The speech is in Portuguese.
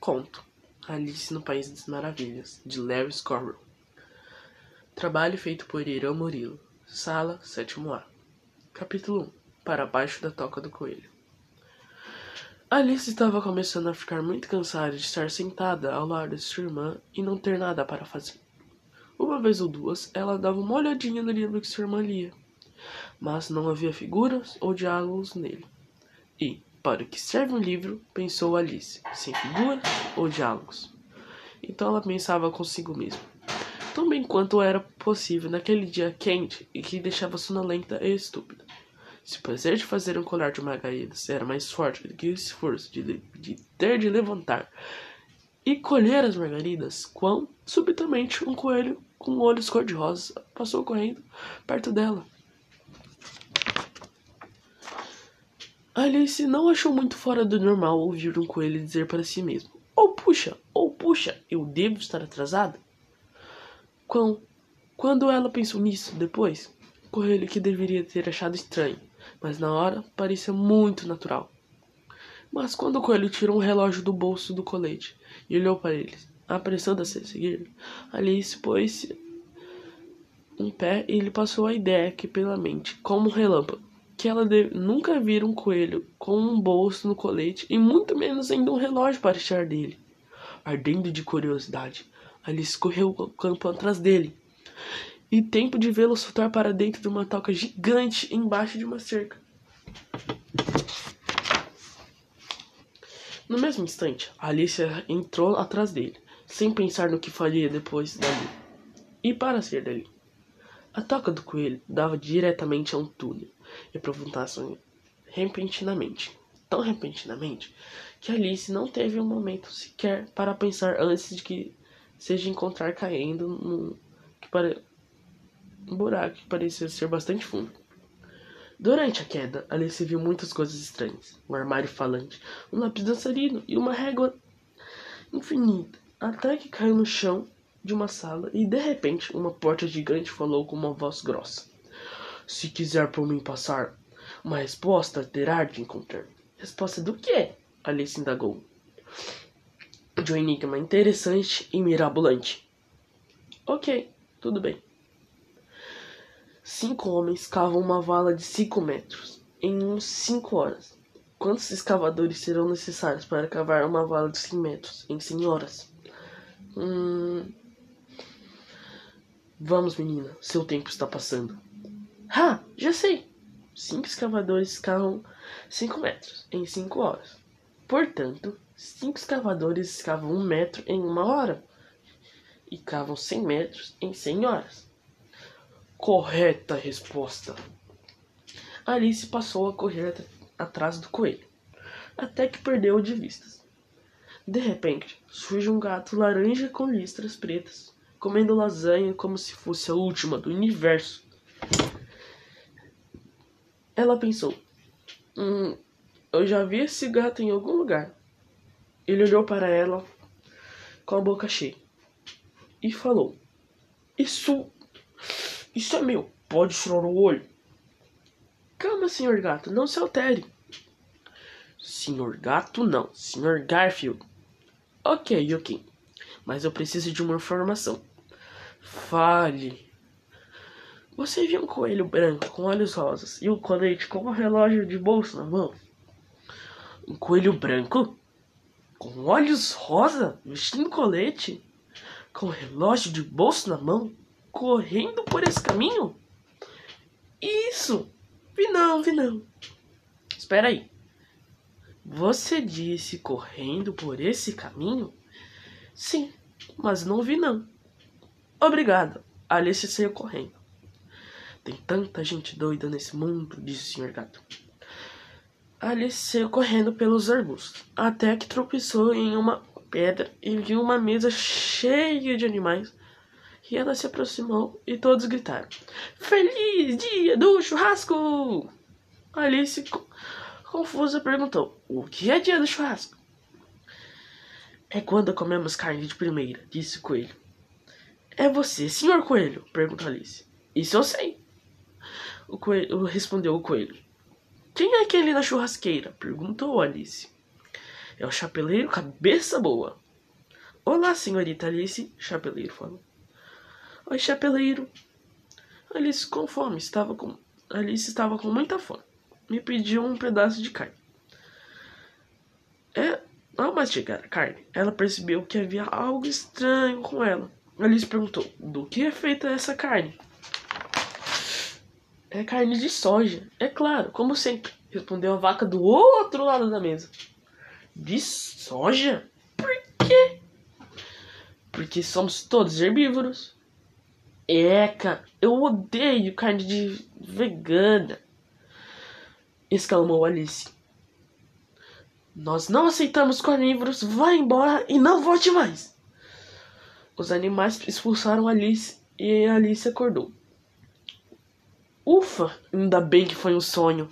Conto Alice no País das Maravilhas, de Larry Scorrell. Trabalho feito por Irã Murilo. Sala 7A. Capítulo 1 Para baixo da toca do coelho. Alice estava começando a ficar muito cansada de estar sentada ao lado de sua irmã e não ter nada para fazer. Uma vez ou duas, ela dava uma olhadinha no livro que sua irmã lia, mas não havia figuras ou diálogos nele. E, para o que serve um livro, pensou Alice, sem figuras ou diálogos. Então ela pensava consigo mesma. Tão bem quanto era possível naquele dia quente e que deixava sonolenta e estúpida. Se o prazer de fazer um colar de margaridas era mais forte do que o esforço de, de ter de levantar e colher as margaridas, quão subitamente um coelho com olhos cor-de-rosa passou correndo perto dela. Alice não achou muito fora do normal ouvir um coelho dizer para si mesmo: Oh, puxa, oh, puxa, eu devo estar atrasada? Quando, quando ela pensou nisso depois, coelho que deveria ter achado estranho, mas na hora parecia muito natural. Mas quando o coelho tirou um relógio do bolso do colete e olhou para ele, apressando-se a seguir, Alice pôs-se em pé e lhe passou a ideia que pela mente, como um relâmpago que ela nunca vira um coelho com um bolso no colete e muito menos ainda um relógio para tirar dele. Ardendo de curiosidade, Alice correu o campo atrás dele. E tempo de vê-lo soltar para dentro de uma toca gigante embaixo de uma cerca. No mesmo instante, Alice entrou atrás dele, sem pensar no que faria depois dali. E para sair dali. A toca do coelho dava diretamente a um túnel e aprofundassem repentinamente. Tão repentinamente que Alice não teve um momento sequer para pensar antes de que seja encontrar caindo num que pare... um buraco que parecia ser bastante fundo. Durante a queda, Alice viu muitas coisas estranhas: um armário falante, um lápis dançarino e uma régua infinita, até que caiu no chão de uma sala e de repente uma porta gigante falou com uma voz grossa. Se quiser por mim passar, uma resposta terá de encontrar. Resposta do quê? Alice indagou. De um enigma interessante e mirabolante. Ok, tudo bem. Cinco homens cavam uma vala de cinco metros em uns cinco horas. Quantos escavadores serão necessários para cavar uma vala de 100 metros em 100 horas? Hum... Vamos, menina, seu tempo está passando. Ah, já sei! Cinco escavadores cavam 5 metros em 5 horas. Portanto, cinco escavadores escavam um metro em uma hora e cavam 100 metros em 100 horas. Correta resposta. Alice passou a correr atrás do coelho, até que perdeu-o de vistas. De repente, surge um gato laranja com listras pretas, comendo lasanha como se fosse a última do universo. Ela pensou: Hum, eu já vi esse gato em algum lugar. Ele olhou para ela com a boca cheia e falou: Isso. Isso é meu. Pode chorar o olho. Calma, senhor gato, não se altere. Senhor gato, não. Senhor Garfield. Ok, ok. Mas eu preciso de uma informação. Fale. Você viu um coelho branco com olhos rosas e um colete com um relógio de bolso na mão? Um coelho branco? Com olhos rosa, vestindo colete? Com um relógio de bolso na mão? Correndo por esse caminho? Isso! Vi não, vi não. Espera aí. Você disse correndo por esse caminho? Sim, mas não vi não. Obrigado. Alice saiu correndo. Tem tanta gente doida nesse mundo, disse o Sr. Gato. Alice saiu correndo pelos arbustos, até que tropeçou em uma pedra e viu uma mesa cheia de animais. E ela se aproximou e todos gritaram: Feliz dia do churrasco! Alice, confusa, perguntou: O que é dia do churrasco? É quando comemos carne de primeira, disse o coelho. É você, senhor coelho? perguntou Alice. Isso eu sei. O coelho respondeu o coelho. Quem é aquele na churrasqueira? perguntou Alice. É o chapeleiro cabeça boa. Olá, senhorita Alice, chapeleiro falou. Oi, chapeleiro. Alice com fome, estava com Alice estava com muita fome. Me pediu um pedaço de carne. É, ao mastigar a carne, ela percebeu que havia algo estranho com ela. Alice perguntou: Do que é feita essa carne? É carne de soja, é claro, como sempre, respondeu a vaca do outro lado da mesa. De soja? Por quê? Porque somos todos herbívoros. Eca, eu odeio carne de vegana, exclamou Alice. Nós não aceitamos carnívoros, vá embora e não volte mais. Os animais expulsaram Alice e Alice acordou. Ufa, ainda bem que foi um sonho.